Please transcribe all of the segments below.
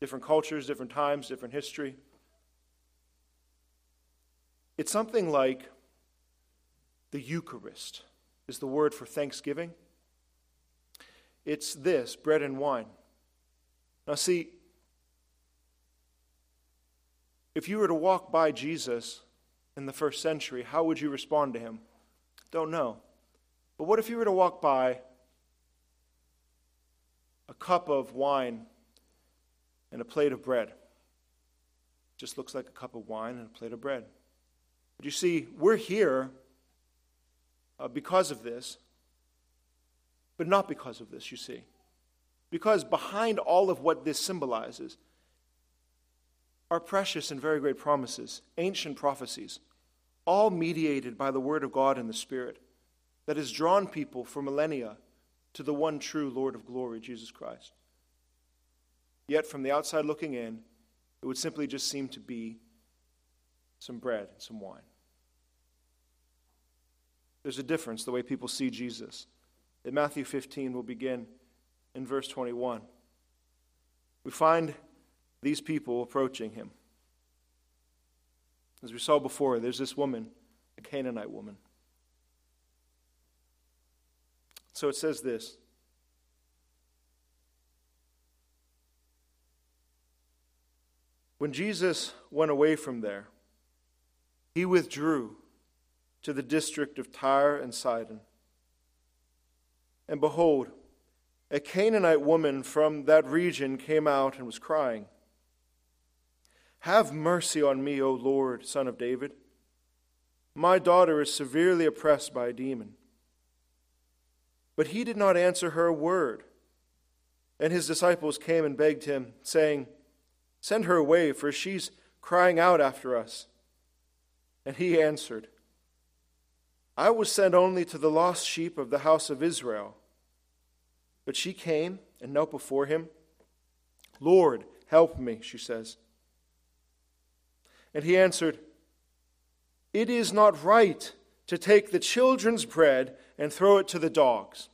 different cultures, different times, different history. It's something like the Eucharist, is the word for thanksgiving. It's this bread and wine. Now, see, if you were to walk by Jesus in the first century, how would you respond to him? Don't know. But what if you were to walk by a cup of wine and a plate of bread? Just looks like a cup of wine and a plate of bread. But you see, we're here uh, because of this, but not because of this, you see. Because behind all of what this symbolizes are precious and very great promises, ancient prophecies, all mediated by the Word of God and the Spirit that has drawn people for millennia to the one true Lord of glory, Jesus Christ. Yet, from the outside looking in, it would simply just seem to be some bread and some wine. There's a difference the way people see Jesus. In Matthew 15, we'll begin in verse 21. We find these people approaching him. As we saw before, there's this woman, a Canaanite woman. So it says this When Jesus went away from there, he withdrew to the district of Tyre and Sidon. And behold, a Canaanite woman from that region came out and was crying, Have mercy on me, O Lord, son of David. My daughter is severely oppressed by a demon. But he did not answer her a word. And his disciples came and begged him, saying, Send her away, for she's crying out after us. And he answered, I was sent only to the lost sheep of the house of Israel. But she came and knelt before him. Lord, help me, she says. And he answered, It is not right to take the children's bread and throw it to the dogs.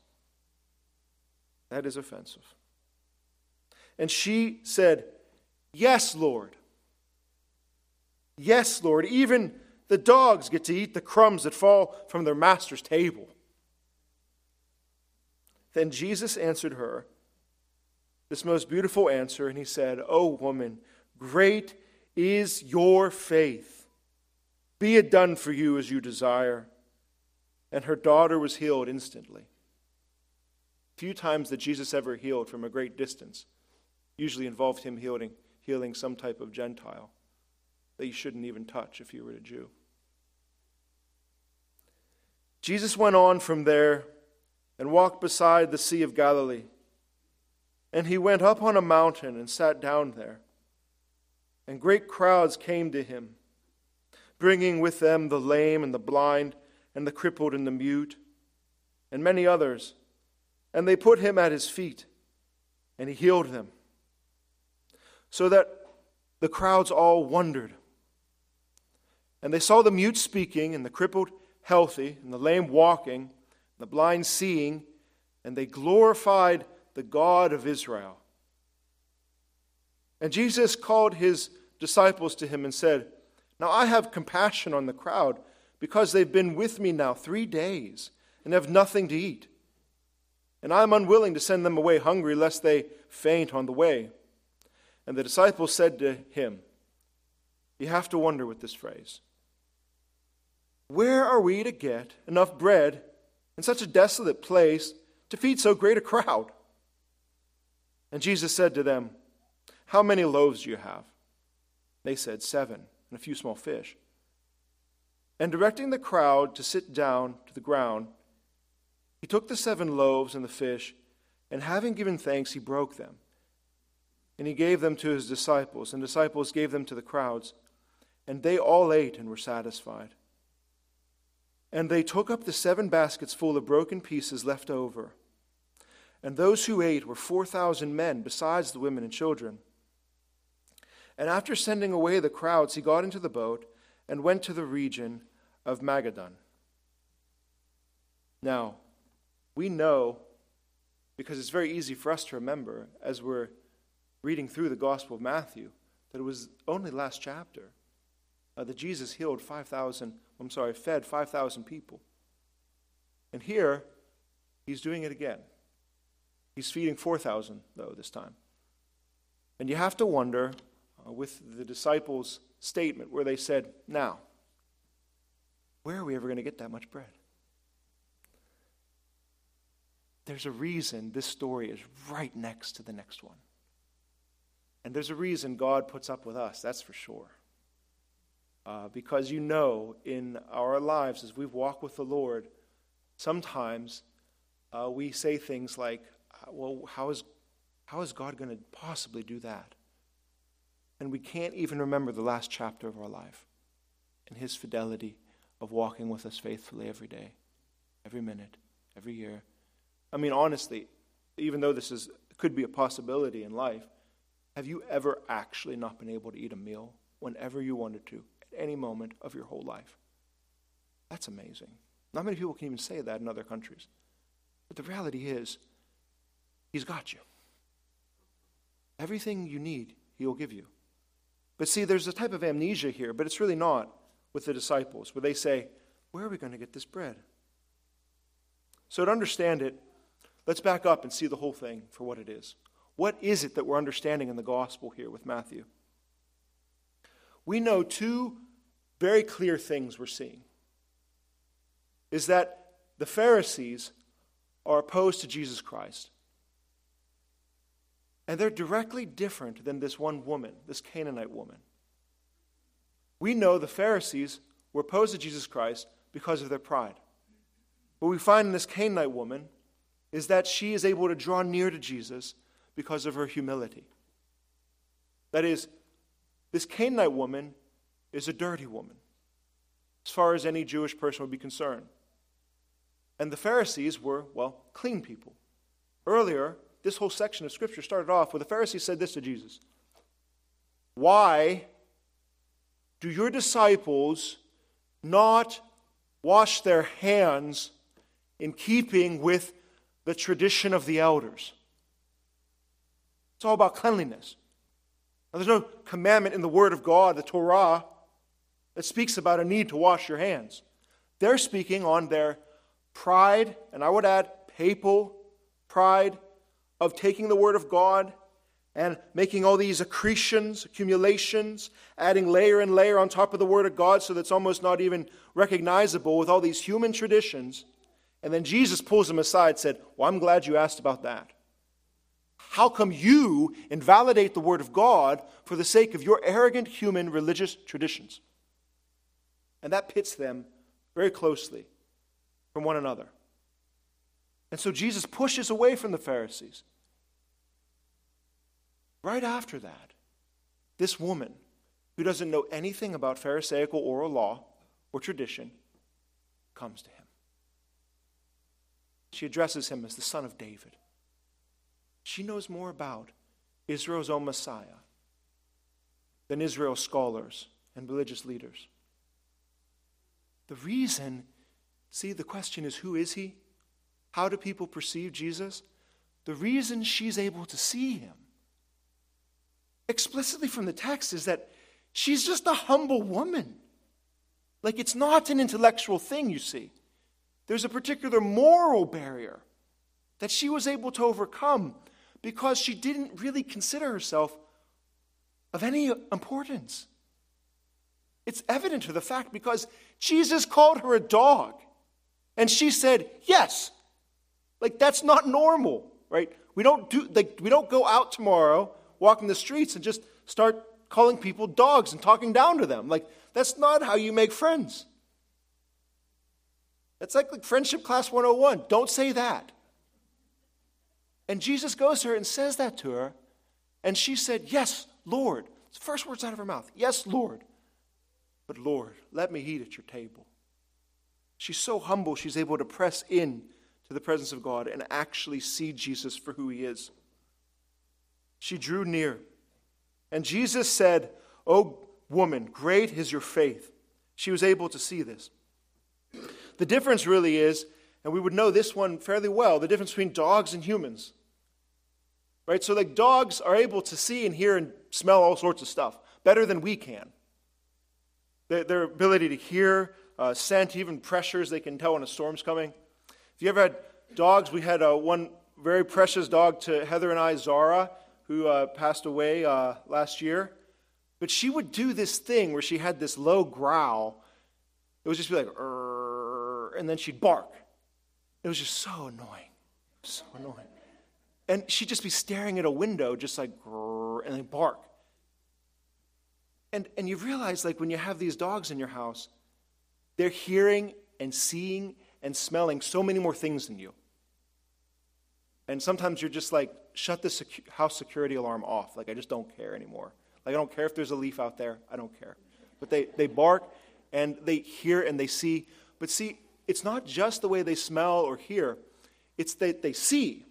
That is offensive. And she said, Yes, Lord. Yes, Lord. Even the dogs get to eat the crumbs that fall from their master's table. Then Jesus answered her this most beautiful answer, and he said, O woman, great is your faith. Be it done for you as you desire. And her daughter was healed instantly. Few times that Jesus ever healed from a great distance usually involved him healing, healing some type of Gentile that you shouldn't even touch if you were a Jew. Jesus went on from there and walked beside the Sea of Galilee. And he went up on a mountain and sat down there. And great crowds came to him, bringing with them the lame and the blind and the crippled and the mute, and many others. And they put him at his feet, and he healed them. So that the crowds all wondered. And they saw the mute speaking and the crippled healthy, and the lame walking, and the blind seeing, and they glorified the God of Israel. And Jesus called his disciples to him and said, Now I have compassion on the crowd because they've been with me now three days and have nothing to eat. And I am unwilling to send them away hungry lest they faint on the way. And the disciples said to him, You have to wonder with this phrase. Where are we to get enough bread in such a desolate place to feed so great a crowd? And Jesus said to them, How many loaves do you have? They said, Seven, and a few small fish. And directing the crowd to sit down to the ground, he took the seven loaves and the fish, and having given thanks, he broke them. And he gave them to his disciples, and disciples gave them to the crowds. And they all ate and were satisfied. And they took up the seven baskets full of broken pieces left over. And those who ate were 4,000 men, besides the women and children. And after sending away the crowds, he got into the boat and went to the region of Magadan. Now, we know, because it's very easy for us to remember as we're reading through the Gospel of Matthew that it was only last chapter uh, that Jesus healed 5,000, I'm sorry, fed 5,000 people. And here, he's doing it again. He's feeding 4,000, though, this time. And you have to wonder uh, with the disciples' statement where they said, Now, where are we ever going to get that much bread? There's a reason this story is right next to the next one. And there's a reason God puts up with us, that's for sure. Uh, because you know, in our lives, as we walk with the Lord, sometimes uh, we say things like, uh, well, how is, how is God going to possibly do that? And we can't even remember the last chapter of our life and His fidelity of walking with us faithfully every day, every minute, every year. I mean, honestly, even though this is, could be a possibility in life, have you ever actually not been able to eat a meal whenever you wanted to, at any moment of your whole life? That's amazing. Not many people can even say that in other countries. But the reality is, He's got you. Everything you need, He will give you. But see, there's a type of amnesia here, but it's really not with the disciples, where they say, Where are we going to get this bread? So, to understand it, let's back up and see the whole thing for what it is. What is it that we're understanding in the gospel here with Matthew? We know two very clear things we're seeing is that the Pharisees are opposed to Jesus Christ. And they're directly different than this one woman, this Canaanite woman. We know the Pharisees were opposed to Jesus Christ because of their pride. What we find in this Canaanite woman is that she is able to draw near to Jesus because of her humility. That is, this Canaanite woman is a dirty woman, as far as any Jewish person would be concerned. And the Pharisees were, well, clean people. Earlier, this whole section of Scripture started off with the Pharisees said this to Jesus Why do your disciples not wash their hands in keeping with the tradition of the elders? It's all about cleanliness. Now, there's no commandment in the Word of God, the Torah, that speaks about a need to wash your hands. They're speaking on their pride, and I would add papal pride of taking the Word of God and making all these accretions, accumulations, adding layer and layer on top of the Word of God so that it's almost not even recognizable with all these human traditions. And then Jesus pulls them aside and said, Well, I'm glad you asked about that. How come you invalidate the Word of God for the sake of your arrogant human religious traditions? And that pits them very closely from one another. And so Jesus pushes away from the Pharisees. Right after that, this woman, who doesn't know anything about Pharisaical oral law or tradition, comes to him. She addresses him as the son of David. She knows more about Israel's own Messiah than Israel's scholars and religious leaders. The reason, see, the question is who is he? How do people perceive Jesus? The reason she's able to see him explicitly from the text is that she's just a humble woman. Like it's not an intellectual thing, you see. There's a particular moral barrier that she was able to overcome because she didn't really consider herself of any importance. It's evident to the fact because Jesus called her a dog. And she said, Yes, like that's not normal, right? We don't do like we don't go out tomorrow, walking the streets and just start calling people dogs and talking down to them. Like that's not how you make friends. It's like, like friendship class 101. Don't say that. And Jesus goes to her and says that to her. And she said, Yes, Lord. It's the first words out of her mouth. Yes, Lord. But Lord, let me eat at your table. She's so humble, she's able to press in to the presence of God and actually see Jesus for who he is. She drew near. And Jesus said, Oh, woman, great is your faith. She was able to see this. The difference really is, and we would know this one fairly well, the difference between dogs and humans. Right? So, like, dogs are able to see and hear and smell all sorts of stuff better than we can. Their, their ability to hear, uh, scent, even pressures, they can tell when a storm's coming. If you ever had dogs, we had uh, one very precious dog to Heather and I, Zara, who uh, passed away uh, last year. But she would do this thing where she had this low growl. It would just be like, and then she'd bark. It was just so annoying. So annoying. And she'd just be staring at a window, just like, and then bark. And, and you realize, like, when you have these dogs in your house, they're hearing and seeing and smelling so many more things than you. And sometimes you're just like, shut the secu- house security alarm off. Like, I just don't care anymore. Like, I don't care if there's a leaf out there. I don't care. But they, they bark and they hear and they see. But see, it's not just the way they smell or hear, it's that they see.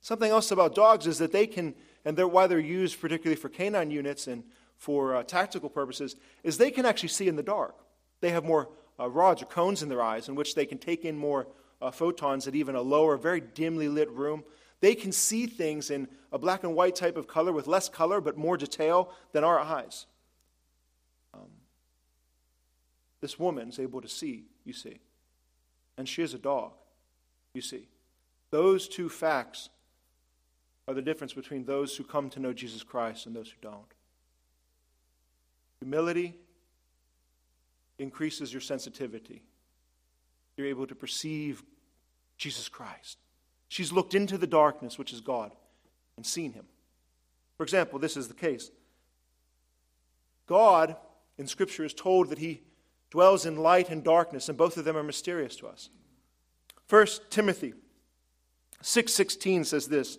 Something else about dogs is that they can, and they're, why they're used particularly for canine units and for uh, tactical purposes, is they can actually see in the dark. They have more uh, rods or cones in their eyes in which they can take in more uh, photons at even a lower, very dimly lit room. They can see things in a black and white type of color with less color but more detail than our eyes. Um, this woman is able to see, you see. And she is a dog, you see. Those two facts are the difference between those who come to know Jesus Christ and those who don't. Humility increases your sensitivity. You're able to perceive Jesus Christ. She's looked into the darkness, which is God, and seen him. For example, this is the case. God in Scripture is told that he dwells in light and darkness, and both of them are mysterious to us. First Timothy 6:16 says this: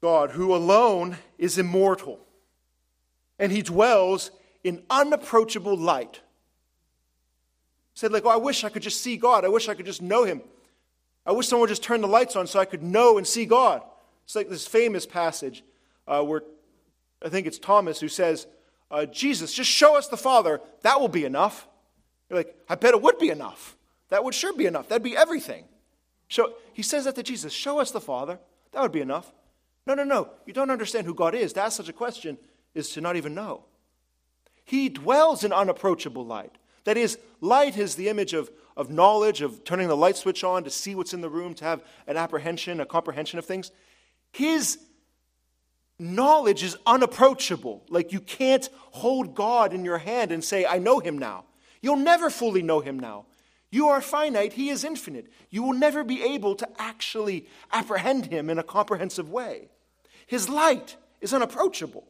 God, who alone is immortal, and he dwells in unapproachable light. Said, like, oh, I wish I could just see God. I wish I could just know him. I wish someone would just turn the lights on so I could know and see God. It's like this famous passage uh, where I think it's Thomas who says, uh, Jesus, just show us the Father. That will be enough. You're like, I bet it would be enough. That would sure be enough. That'd be everything. So he says that to Jesus, show us the Father. That would be enough. No, no, no. You don't understand who God is. To ask such a question is to not even know. He dwells in unapproachable light. That is, light is the image of, of knowledge, of turning the light switch on to see what's in the room, to have an apprehension, a comprehension of things. His knowledge is unapproachable. Like you can't hold God in your hand and say, I know him now. You'll never fully know him now. You are finite, he is infinite. You will never be able to actually apprehend him in a comprehensive way. His light is unapproachable.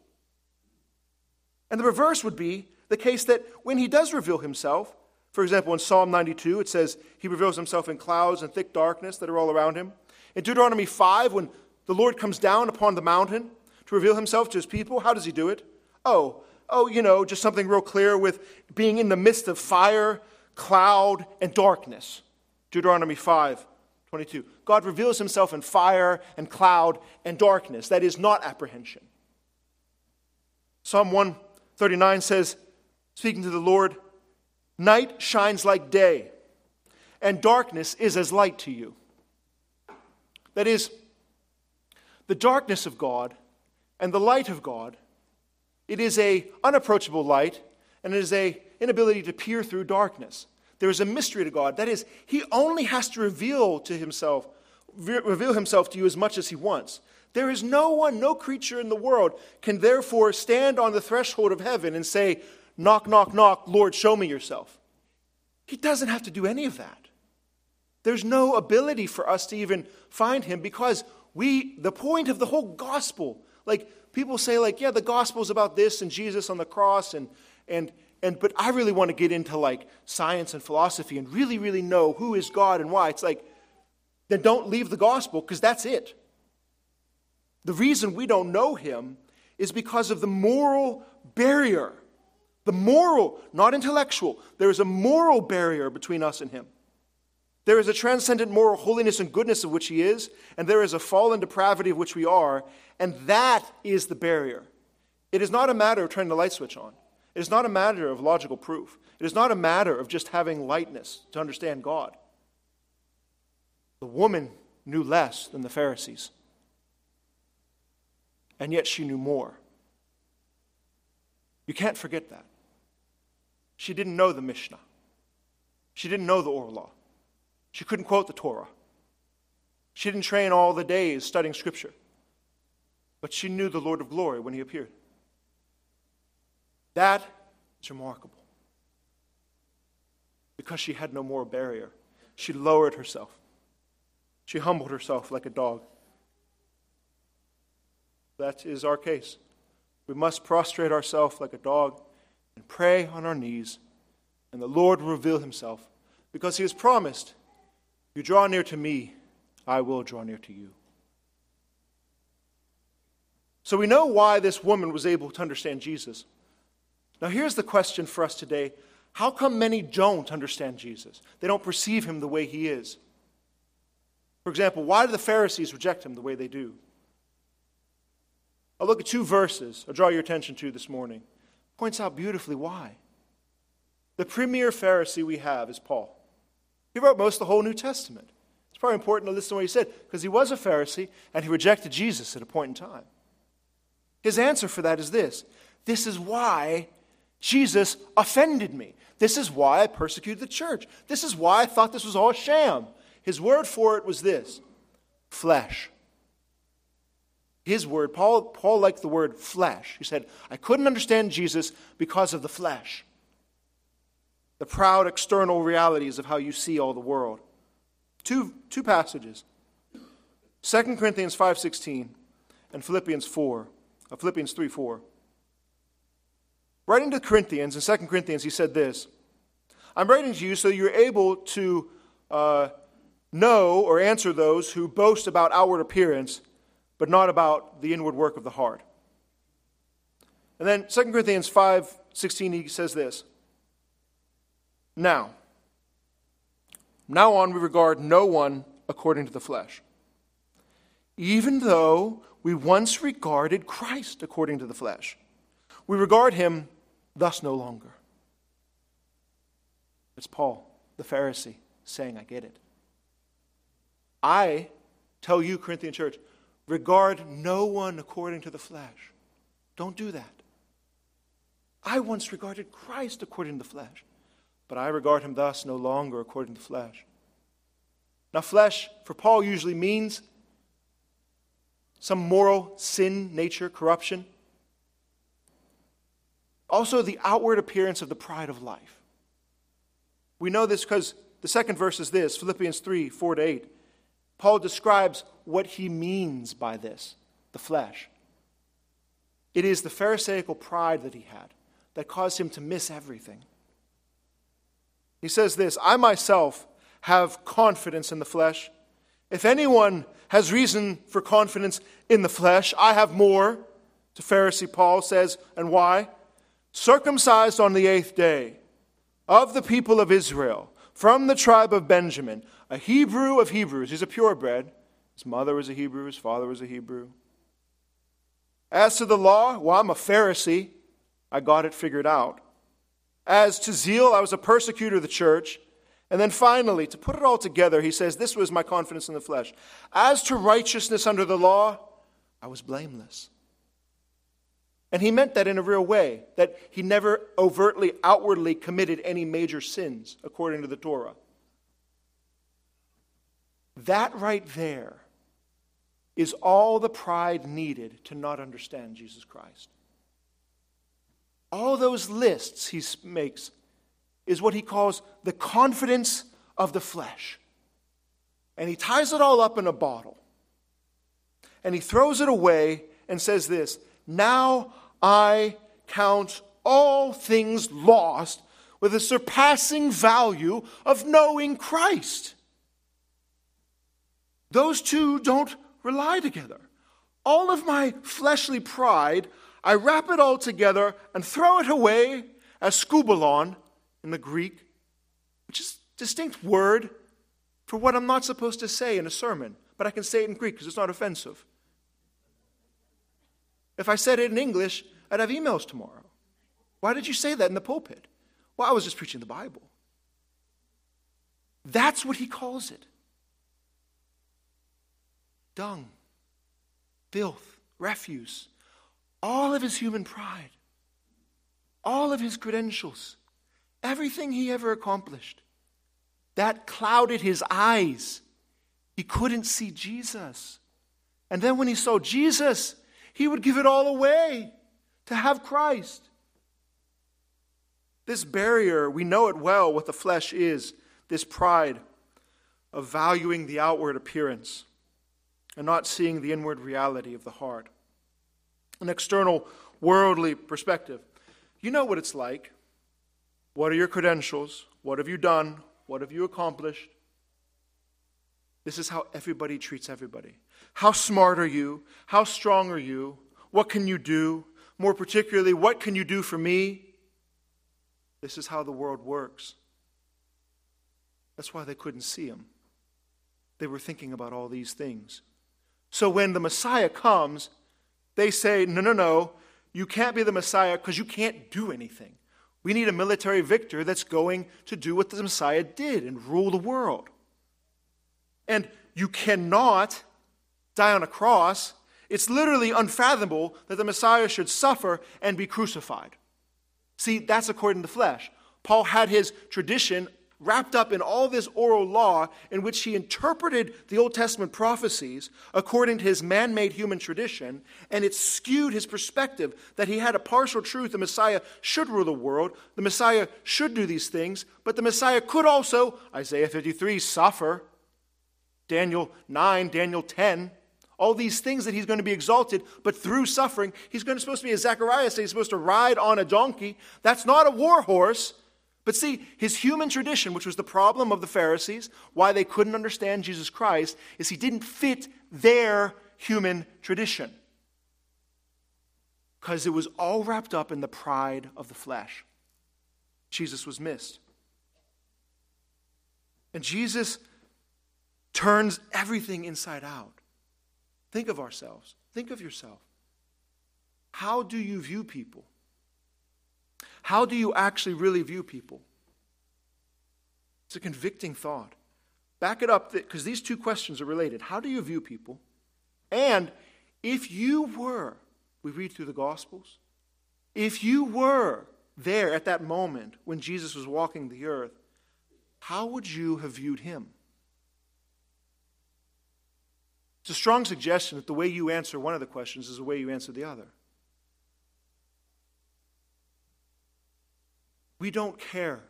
And the reverse would be the case that when he does reveal himself, for example, in Psalm 92, it says he reveals himself in clouds and thick darkness that are all around him. In Deuteronomy 5, when the Lord comes down upon the mountain to reveal himself to his people, how does he do it? Oh, oh, you know, just something real clear with being in the midst of fire, cloud, and darkness. Deuteronomy 5, 22. God reveals himself in fire and cloud and darkness. That is not apprehension. Psalm 139 says, speaking to the Lord, Night shines like day, and darkness is as light to you. That is, the darkness of God and the light of God, it is a unapproachable light, and it is a inability to peer through darkness. There is a mystery to God. That is, He only has to reveal to Himself, reveal Himself to you as much as He wants. There is no one, no creature in the world can therefore stand on the threshold of heaven and say, Knock, knock, knock, Lord, show me yourself. He doesn't have to do any of that. There's no ability for us to even find him because we, the point of the whole gospel, like people say, like, yeah, the gospel is about this and Jesus on the cross, and, and, and, but I really want to get into like science and philosophy and really, really know who is God and why. It's like, then don't leave the gospel because that's it. The reason we don't know him is because of the moral barrier. The moral, not intellectual. There is a moral barrier between us and him. There is a transcendent moral holiness and goodness of which he is, and there is a fallen depravity of which we are, and that is the barrier. It is not a matter of turning the light switch on. It is not a matter of logical proof. It is not a matter of just having lightness to understand God. The woman knew less than the Pharisees. and yet she knew more. You can't forget that. She didn't know the Mishnah. She didn't know the oral law. She couldn't quote the Torah. She didn't train all the days studying Scripture. But she knew the Lord of glory when he appeared. That is remarkable. Because she had no more barrier, she lowered herself. She humbled herself like a dog. That is our case. We must prostrate ourselves like a dog and pray on our knees, and the Lord will reveal himself because he has promised, You draw near to me, I will draw near to you. So we know why this woman was able to understand Jesus. Now, here's the question for us today How come many don't understand Jesus? They don't perceive him the way he is. For example, why do the Pharisees reject him the way they do? I'll look at two verses I'll draw your attention to this morning. Points out beautifully why. The premier Pharisee we have is Paul. He wrote most of the whole New Testament. It's probably important to listen to what he said because he was a Pharisee and he rejected Jesus at a point in time. His answer for that is this This is why Jesus offended me. This is why I persecuted the church. This is why I thought this was all a sham. His word for it was this flesh his word, Paul, Paul liked the word flesh. He said, I couldn't understand Jesus because of the flesh. The proud external realities of how you see all the world. Two, two passages. 2 Corinthians 5.16 and Philippians 4, uh, Philippians 3 4. Writing to Corinthians, in 2 Corinthians, he said this I'm writing to you so you're able to uh, know or answer those who boast about outward appearance but not about the inward work of the heart. And then 2 Corinthians 5 16, he says this Now, now on, we regard no one according to the flesh, even though we once regarded Christ according to the flesh. We regard him thus no longer. It's Paul, the Pharisee, saying, I get it. I tell you, Corinthian church, Regard no one according to the flesh. Don't do that. I once regarded Christ according to the flesh, but I regard him thus no longer according to the flesh. Now, flesh for Paul usually means some moral sin, nature, corruption. Also, the outward appearance of the pride of life. We know this because the second verse is this Philippians 3 4 to 8. Paul describes what he means by this the flesh. It is the Pharisaical pride that he had that caused him to miss everything. He says this I myself have confidence in the flesh. If anyone has reason for confidence in the flesh, I have more, to Pharisee Paul says, and why? Circumcised on the eighth day of the people of Israel, from the tribe of Benjamin, a Hebrew of Hebrews. He's a purebred. His mother was a Hebrew, his father was a Hebrew. As to the law, well, I'm a Pharisee. I got it figured out. As to zeal, I was a persecutor of the church. And then finally, to put it all together, he says, This was my confidence in the flesh. As to righteousness under the law, I was blameless. And he meant that in a real way, that he never overtly, outwardly committed any major sins according to the Torah. That right there is all the pride needed to not understand Jesus Christ. All those lists he makes is what he calls the confidence of the flesh. And he ties it all up in a bottle. And he throws it away and says this Now I count all things lost with the surpassing value of knowing Christ. Those two don't rely together. All of my fleshly pride, I wrap it all together and throw it away as skubalon in the Greek, which is a distinct word for what I'm not supposed to say in a sermon, but I can say it in Greek because it's not offensive. If I said it in English, I'd have emails tomorrow. Why did you say that in the pulpit? Well, I was just preaching the Bible. That's what he calls it dung, filth, refuse, all of his human pride, all of his credentials, everything he ever accomplished. That clouded his eyes. He couldn't see Jesus. And then when he saw Jesus, he would give it all away to have Christ. This barrier, we know it well what the flesh is this pride of valuing the outward appearance and not seeing the inward reality of the heart. An external worldly perspective. You know what it's like. What are your credentials? What have you done? What have you accomplished? This is how everybody treats everybody. How smart are you? How strong are you? What can you do? More particularly, what can you do for me? This is how the world works. That's why they couldn't see him. They were thinking about all these things. So when the Messiah comes, they say, No, no, no, you can't be the Messiah because you can't do anything. We need a military victor that's going to do what the Messiah did and rule the world. And you cannot die on a cross. It's literally unfathomable that the Messiah should suffer and be crucified. See, that's according to the flesh. Paul had his tradition wrapped up in all this oral law in which he interpreted the Old Testament prophecies according to his man made human tradition, and it skewed his perspective that he had a partial truth the Messiah should rule the world, the Messiah should do these things, but the Messiah could also, Isaiah 53, suffer, Daniel 9, Daniel 10. All these things that he's going to be exalted, but through suffering, he's going to supposed to be as Zacharias said, he's supposed to ride on a donkey. That's not a war horse. But see, his human tradition, which was the problem of the Pharisees, why they couldn't understand Jesus Christ, is he didn't fit their human tradition. Because it was all wrapped up in the pride of the flesh. Jesus was missed. And Jesus turns everything inside out. Think of ourselves. Think of yourself. How do you view people? How do you actually really view people? It's a convicting thought. Back it up because these two questions are related. How do you view people? And if you were, we read through the Gospels, if you were there at that moment when Jesus was walking the earth, how would you have viewed him? It's a strong suggestion that the way you answer one of the questions is the way you answer the other. We don't care.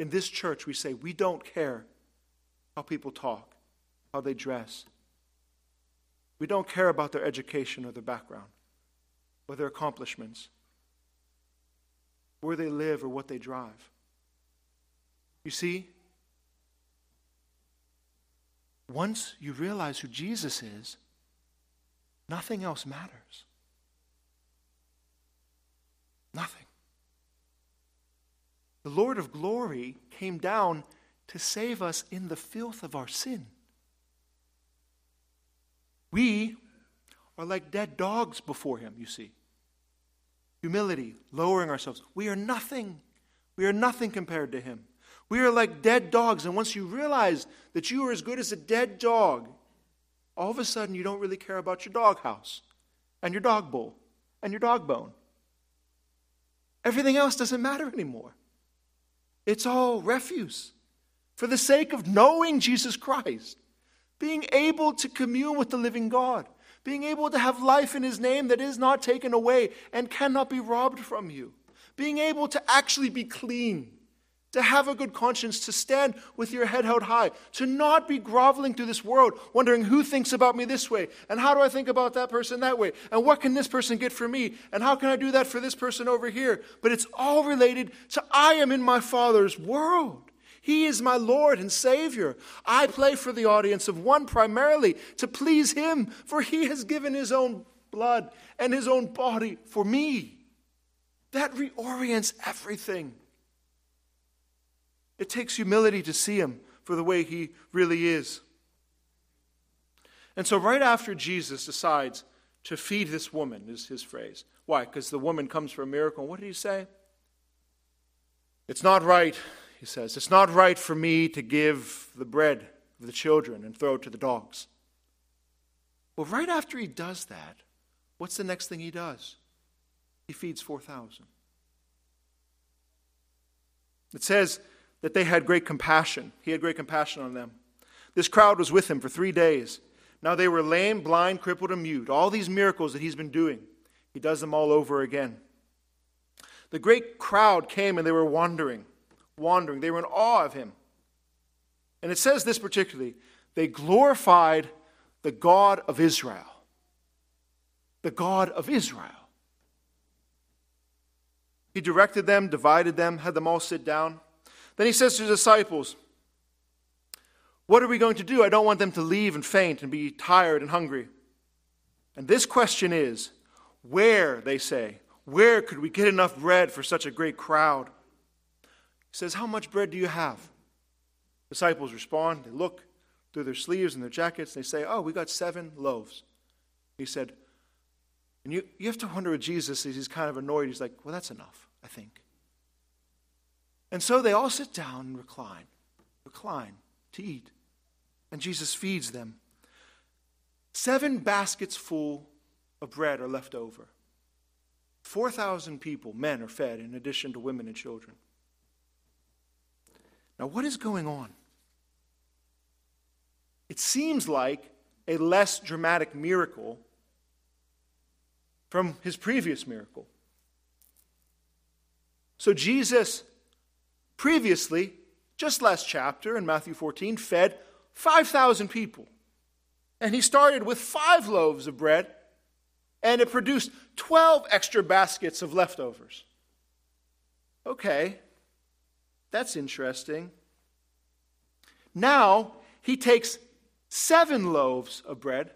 In this church, we say we don't care how people talk, how they dress. We don't care about their education or their background or their accomplishments, where they live or what they drive. You see, once you realize who Jesus is, nothing else matters. Nothing. The Lord of glory came down to save us in the filth of our sin. We are like dead dogs before Him, you see. Humility, lowering ourselves. We are nothing. We are nothing compared to Him. We are like dead dogs, and once you realize that you are as good as a dead dog, all of a sudden you don't really care about your doghouse and your dog bowl and your dog bone. Everything else doesn't matter anymore. It's all refuse. For the sake of knowing Jesus Christ, being able to commune with the living God, being able to have life in His name that is not taken away and cannot be robbed from you, being able to actually be clean, to have a good conscience, to stand with your head held high, to not be groveling through this world, wondering who thinks about me this way, and how do I think about that person that way, and what can this person get for me, and how can I do that for this person over here. But it's all related to I am in my Father's world. He is my Lord and Savior. I play for the audience of one primarily to please Him, for He has given His own blood and His own body for me. That reorients everything. It takes humility to see Him for the way He really is. And so, right after Jesus decides to feed this woman, is his phrase. Why? Because the woman comes for a miracle. what did he say? It's not right he says. It's not right for me to give the bread of the children and throw it to the dogs. Well, right after he does that, what's the next thing he does? He feeds 4,000. It says that they had great compassion. He had great compassion on them. This crowd was with him for three days. Now they were lame, blind, crippled, and mute. All these miracles that he's been doing, he does them all over again. The great crowd came and they were wandering, wandering. They were in awe of him. And it says this particularly they glorified the God of Israel. The God of Israel. He directed them, divided them, had them all sit down. Then he says to the disciples, What are we going to do? I don't want them to leave and faint and be tired and hungry. And this question is, Where, they say, where could we get enough bread for such a great crowd? He says, How much bread do you have? Disciples respond. They look through their sleeves and their jackets. And they say, Oh, we got seven loaves. He said, and you, you have to wonder with Jesus, is, he's kind of annoyed. He's like, Well, that's enough, I think. And so they all sit down and recline, recline to eat. And Jesus feeds them. Seven baskets full of bread are left over. 4,000 people, men, are fed in addition to women and children. Now, what is going on? It seems like a less dramatic miracle from his previous miracle. So, Jesus previously, just last chapter in Matthew 14, fed 5,000 people. And he started with five loaves of bread, and it produced 12 extra baskets of leftovers. Okay, that's interesting. Now he takes seven loaves of bread,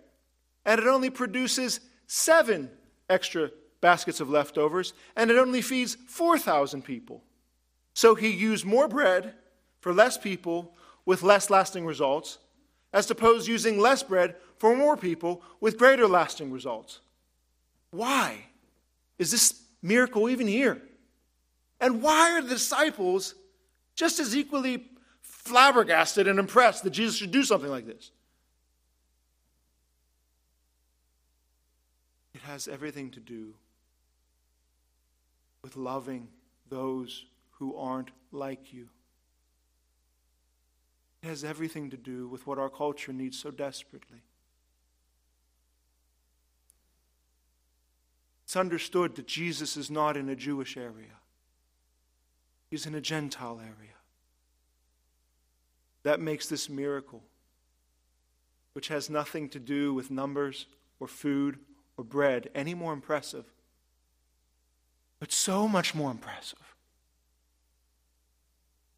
and it only produces seven extra baskets of leftovers, and it only feeds 4,000 people. So he used more bread for less people with less lasting results, as opposed to using less bread for more people with greater lasting results. Why is this miracle even here? And why are the disciples just as equally flabbergasted and impressed that Jesus should do something like this? It has everything to do with loving those who aren't like you. It has everything to do with what our culture needs so desperately. It's understood that Jesus is not in a Jewish area, he's in a Gentile area. That makes this miracle, which has nothing to do with numbers or food or bread, any more impressive, but so much more impressive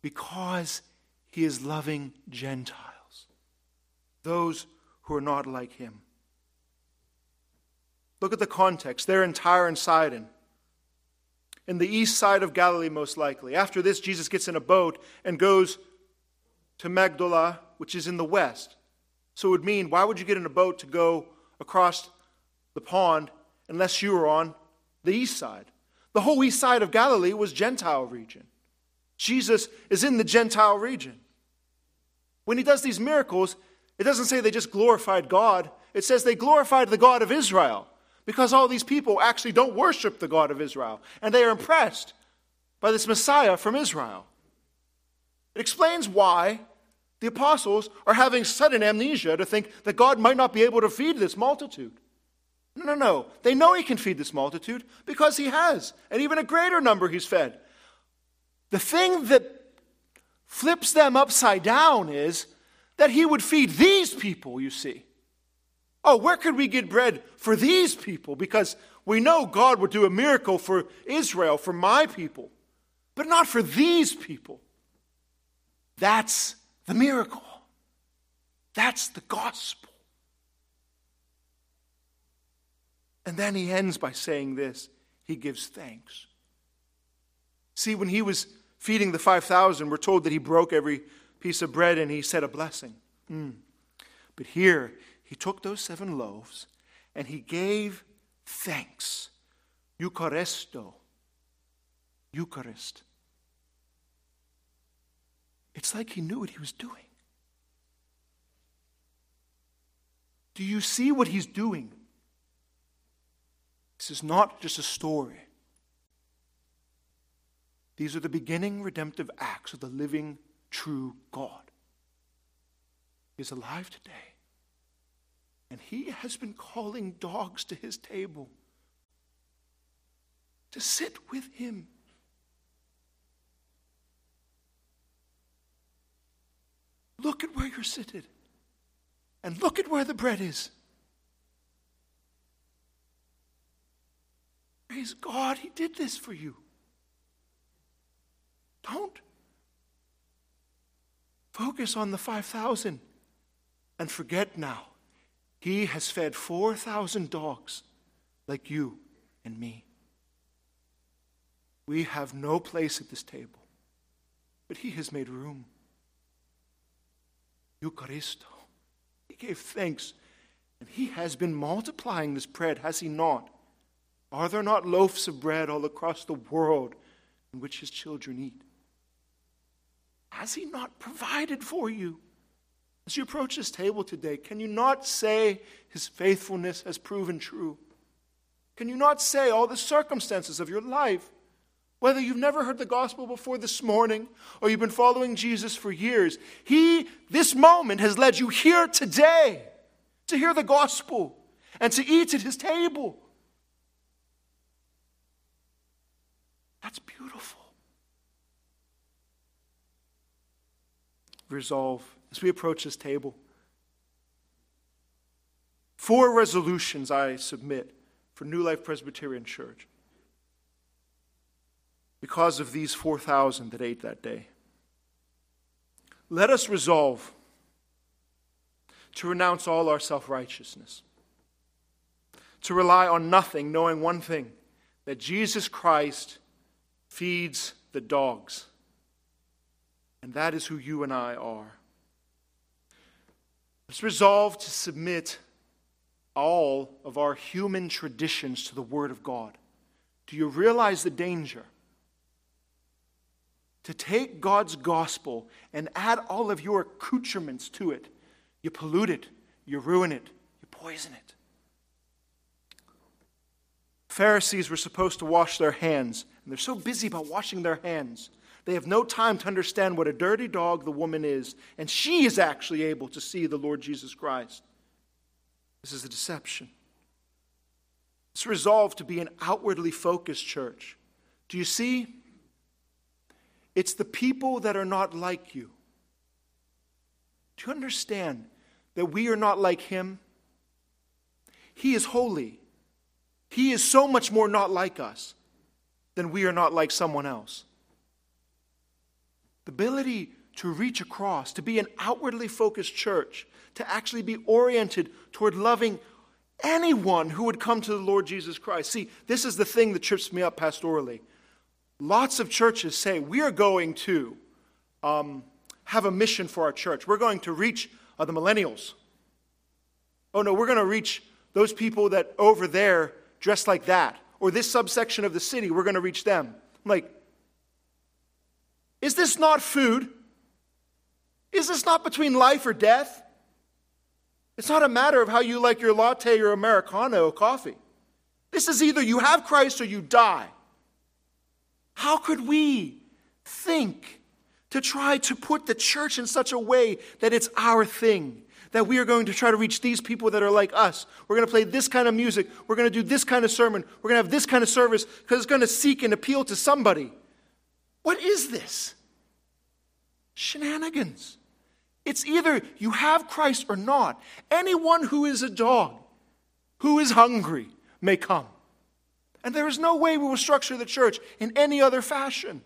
because he is loving Gentiles, those who are not like him. Look at the context. They're in Tyre and Sidon, in the east side of Galilee, most likely. After this, Jesus gets in a boat and goes to Magdala, which is in the west. So it would mean, why would you get in a boat to go across the pond unless you were on the east side? The whole east side of Galilee was Gentile region. Jesus is in the Gentile region. When he does these miracles, it doesn't say they just glorified God, it says they glorified the God of Israel because all these people actually don't worship the God of Israel and they are impressed by this Messiah from Israel. It explains why the apostles are having sudden amnesia to think that God might not be able to feed this multitude. No, no, no. They know he can feed this multitude because he has, and even a greater number he's fed. The thing that flips them upside down is that he would feed these people, you see. Oh, where could we get bread for these people? Because we know God would do a miracle for Israel, for my people, but not for these people. That's the miracle. That's the gospel. And then he ends by saying this he gives thanks. See, when he was feeding the 5,000, we're told that he broke every piece of bread and he said a blessing. Mm. But here, he took those seven loaves and he gave thanks. Eucharisto. Eucharist. It's like he knew what he was doing. Do you see what he's doing? This is not just a story. These are the beginning redemptive acts of the living, true God. He is alive today. And he has been calling dogs to his table to sit with him. Look at where you're seated. And look at where the bread is. Praise God, He did this for you. Don't focus on the 5,000 and forget now. He has fed 4,000 dogs like you and me. We have no place at this table, but He has made room. Eucharisto. He gave thanks, and He has been multiplying this bread, has He not? Are there not loaves of bread all across the world in which His children eat? Has He not provided for you? As you approach this table today, can you not say His faithfulness has proven true? Can you not say all the circumstances of your life whether you've never heard the gospel before this morning or you've been following Jesus for years, He, this moment, has led you here today to hear the gospel and to eat at His table. That's beautiful. Resolve as we approach this table. Four resolutions I submit for New Life Presbyterian Church because of these 4,000 that ate that day. Let us resolve to renounce all our self righteousness, to rely on nothing, knowing one thing that Jesus Christ feeds the dogs. And that is who you and I are. Let's resolve to submit all of our human traditions to the Word of God. Do you realize the danger? to take God's gospel and add all of your accoutrements to it, you pollute it, you ruin it, you poison it. Pharisees were supposed to wash their hands, and they're so busy about washing their hands. They have no time to understand what a dirty dog the woman is, and she is actually able to see the Lord Jesus Christ. This is a deception. It's resolved to be an outwardly focused church. Do you see? It's the people that are not like you. Do you understand that we are not like him? He is holy. He is so much more not like us than we are not like someone else. The ability to reach across, to be an outwardly focused church, to actually be oriented toward loving anyone who would come to the Lord Jesus Christ. See, this is the thing that trips me up pastorally. Lots of churches say we are going to um, have a mission for our church. We're going to reach uh, the millennials. Oh no, we're going to reach those people that over there dress like that. Or this subsection of the city, we're going to reach them. I'm like, is this not food? Is this not between life or death? It's not a matter of how you like your latte or Americano or coffee. This is either you have Christ or you die. How could we think to try to put the church in such a way that it's our thing? That we are going to try to reach these people that are like us. We're going to play this kind of music. We're going to do this kind of sermon. We're going to have this kind of service because it's going to seek and appeal to somebody. What is this? Shenanigans. It's either you have Christ or not. Anyone who is a dog, who is hungry, may come. And there is no way we will structure the church in any other fashion.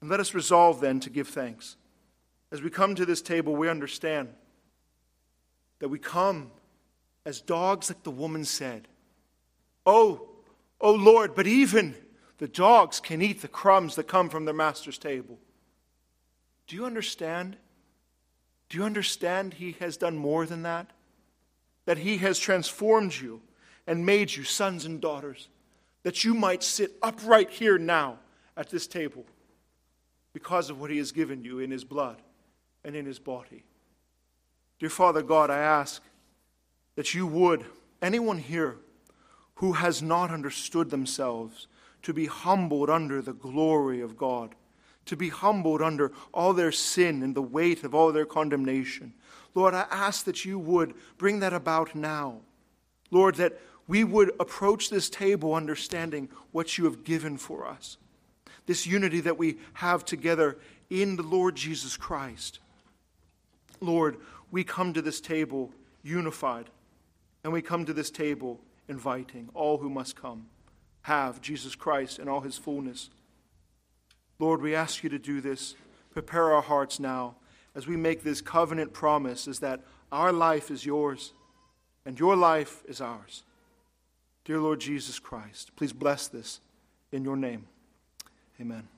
And let us resolve then to give thanks. As we come to this table, we understand that we come as dogs, like the woman said. Oh, oh Lord, but even the dogs can eat the crumbs that come from their master's table. Do you understand? Do you understand He has done more than that? That He has transformed you and made you sons and daughters, that you might sit upright here now at this table because of what He has given you in His blood and in His body. Dear Father God, I ask that you would anyone here who has not understood themselves to be humbled under the glory of God, to be humbled under all their sin and the weight of all their condemnation. Lord, I ask that you would bring that about now. Lord, that we would approach this table understanding what you have given for us, this unity that we have together in the Lord Jesus Christ. Lord, we come to this table unified, and we come to this table inviting all who must come have Jesus Christ in all his fullness. Lord, we ask you to do this. Prepare our hearts now as we make this covenant promise is that our life is yours and your life is ours. Dear Lord Jesus Christ, please bless this in your name. Amen.